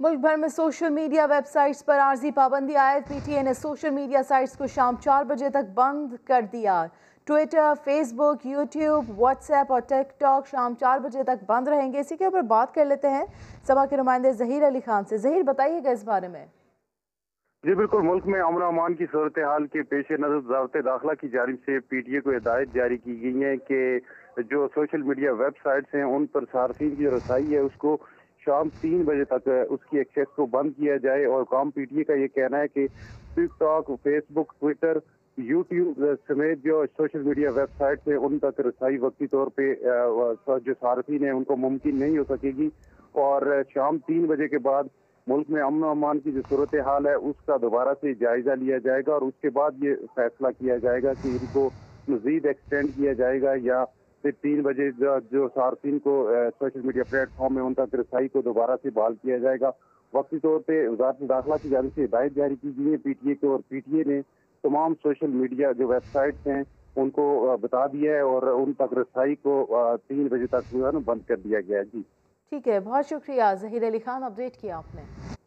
ملک بھر میں social media websites پر عارضی پابندی آئے پی ٹی اے نے سوشل میڈیا سائٹس کو شام چار بجے تک بند کر دیا۔ Twitter Facebook, YouTube, WhatsApp اور ٹک ٹاک شام چار بجے تک بند رہیں گے۔ اسی کے اوپر بات کر لیتے ہیں سبا کے نمائندے ظہیر علی خان سے۔ ظہیر بتائیے گا اس بارے میں۔ جی بالکل، ملک میں امن امان کی صورتحال کے پیش نظر ضابط داخلہ کی جانب سے پی ٹی اے کو ہدایت جاری کی گئی ہے کہ جو سوشل میڈیا ویب سائٹس ہیں، ان پر صارفین کی جو رسائی ہے، اس کو شام تین بجے تک اس کی ایکسیس کو بند کیا جائے اور کام پی ٹی اے کا یہ کہنا ہے کہ TikTok, Facebook, Twitter, YouTube سمیت جو سوشل میڈیا ویب سائٹس ہیں، ان تک رسائی وقتی طور پہ جو صارفین ہیں، ان کو ممکن نہیں ہو سکے گی۔ اور شام تین بجے کے بعد ملک میں امن و امان کی جو صورتحال ہے، اس کا دوبارہ سے جائزہ لیا جائے گا اور اس کے بعد یہ فیصلہ کیا جائے گا کہ ان کو مزید ایکسٹینڈ کیا جائے گا یا پھر تین بجے جو صارفین کو سوشل میڈیا پلیٹ فارم میں ان تک رسائی کو دوبارہ سے بحال کیا جائے گا۔ وقتی طور پہ وزارت داخلہ کی جانب سے ہدایت جاری کی گئی ہے۔ پی ٹی اے کو اور پی ٹی اے نے تمام سوشل میڈیا جو ویب سائٹس ہیں، ان کو بتا دیا ہے اور ان تک رسائی کو تین بجے تک بند کر دیا گیا ہے۔ جی۔ ٹھیک ہے، بہت شکریہ۔ ظہیر علی خان، اپڈیٹ کیا آپ نے؟